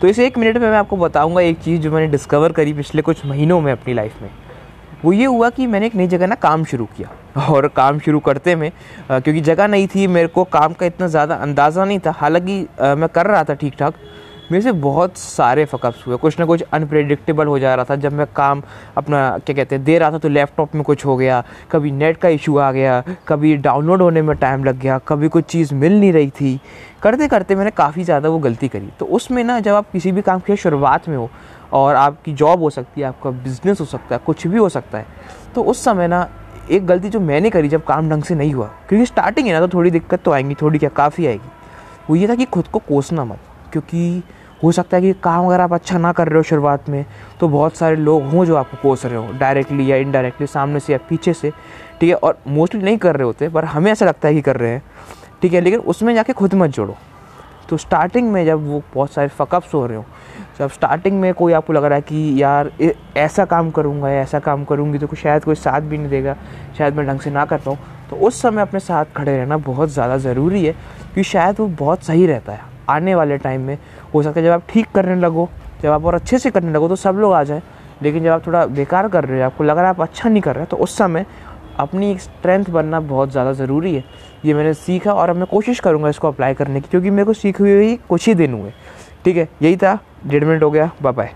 तो इस एक मिनट में मैं आपको बताऊँगा एक चीज़ जो मैंने डिस्कवर करी पिछले कुछ महीनों में अपनी लाइफ में। वो ये हुआ कि मैंने एक नई जगह ना काम शुरू किया। और काम शुरू करते में क्योंकि जगह नहीं थी, मेरे को काम का इतना ज़्यादा अंदाज़ा नहीं था। हालाँकि मैं कर रहा था ठीक ठाक मेरे से बहुत सारे फ़कअप्स हुए। कुछ ना कुछ अनप्रेडिक्टेबल हो जा रहा था। जब मैं काम अपना, क्या कहते हैं, दे रहा था तो लैपटॉप में कुछ हो गया। कभी नेट का इशू आ गया। कभी डाउनलोड होने में टाइम लग गया। कभी कुछ चीज़ मिल नहीं रही थी। करते करते मैंने काफ़ी ज़्यादा वो गलती करी। तो उसमें ना, जब आप किसी भी काम की शुरुआत में हो और आपकी जॉब हो सकती है, आपका बिज़नेस हो सकता है, कुछ भी हो सकता है तो उस समय ना, एक गलती जो मैंने करी जब काम ढंग से नहीं हुआ, क्योंकि स्टार्टिंग है ना तो थोड़ी दिक्कत तो आएँगी, थोड़ी क्या, काफ़ी आएगी। वो ये था कि खुद को कोसना मत, क्योंकि हो सकता है कि काम अगर आप अच्छा ना कर रहे हो शुरुआत में तो बहुत सारे लोग हों जो आपको कोस रहे हो डायरेक्टली या इनडायरेक्टली सामने से या पीछे से, ठीक है? और मोस्टली नहीं कर रहे होते, पर हमें ऐसा लगता है कि कर रहे हैं, ठीक है? लेकिन उसमें जाके खुद मत जोड़ो। तो स्टार्टिंग में जब वो बहुत सारे फ़कअप्स हो रहे हो जब स्टार्टिंग में कोई आपको लग रहा है कि यार ऐसा काम करूँगा या ऐसा काम करूँगी तो शायद कोई साथ भी नहीं देगा, शायद मैं ढंग से ना कर पाऊँ तो उस समय अपने साथ खड़े रहना बहुत ज़्यादा ज़रूरी है, क्योंकि शायद वो बहुत सही रहता है। आने वाले टाइम में, हो सकता है जब आप ठीक करने लगो, जब आप और अच्छे से करने लगो तो सब लोग आ जाएँ। लेकिन जब आप थोड़ा बेकार कर रहे हो, आपको लग रहा है आप अच्छा नहीं कर रहे तो उस समय अपनी एक स्ट्रेंथ बनना बहुत ज़्यादा ज़रूरी है। ये मैंने सीखा और अब मैं कोशिश करूँगा इसको अप्लाई करने की, क्योंकि मेरे को सीखे हुए ही कुछ ही दिन हुए। ठीक है, यही था, डेढ़ मिनट हो गया बाय बाय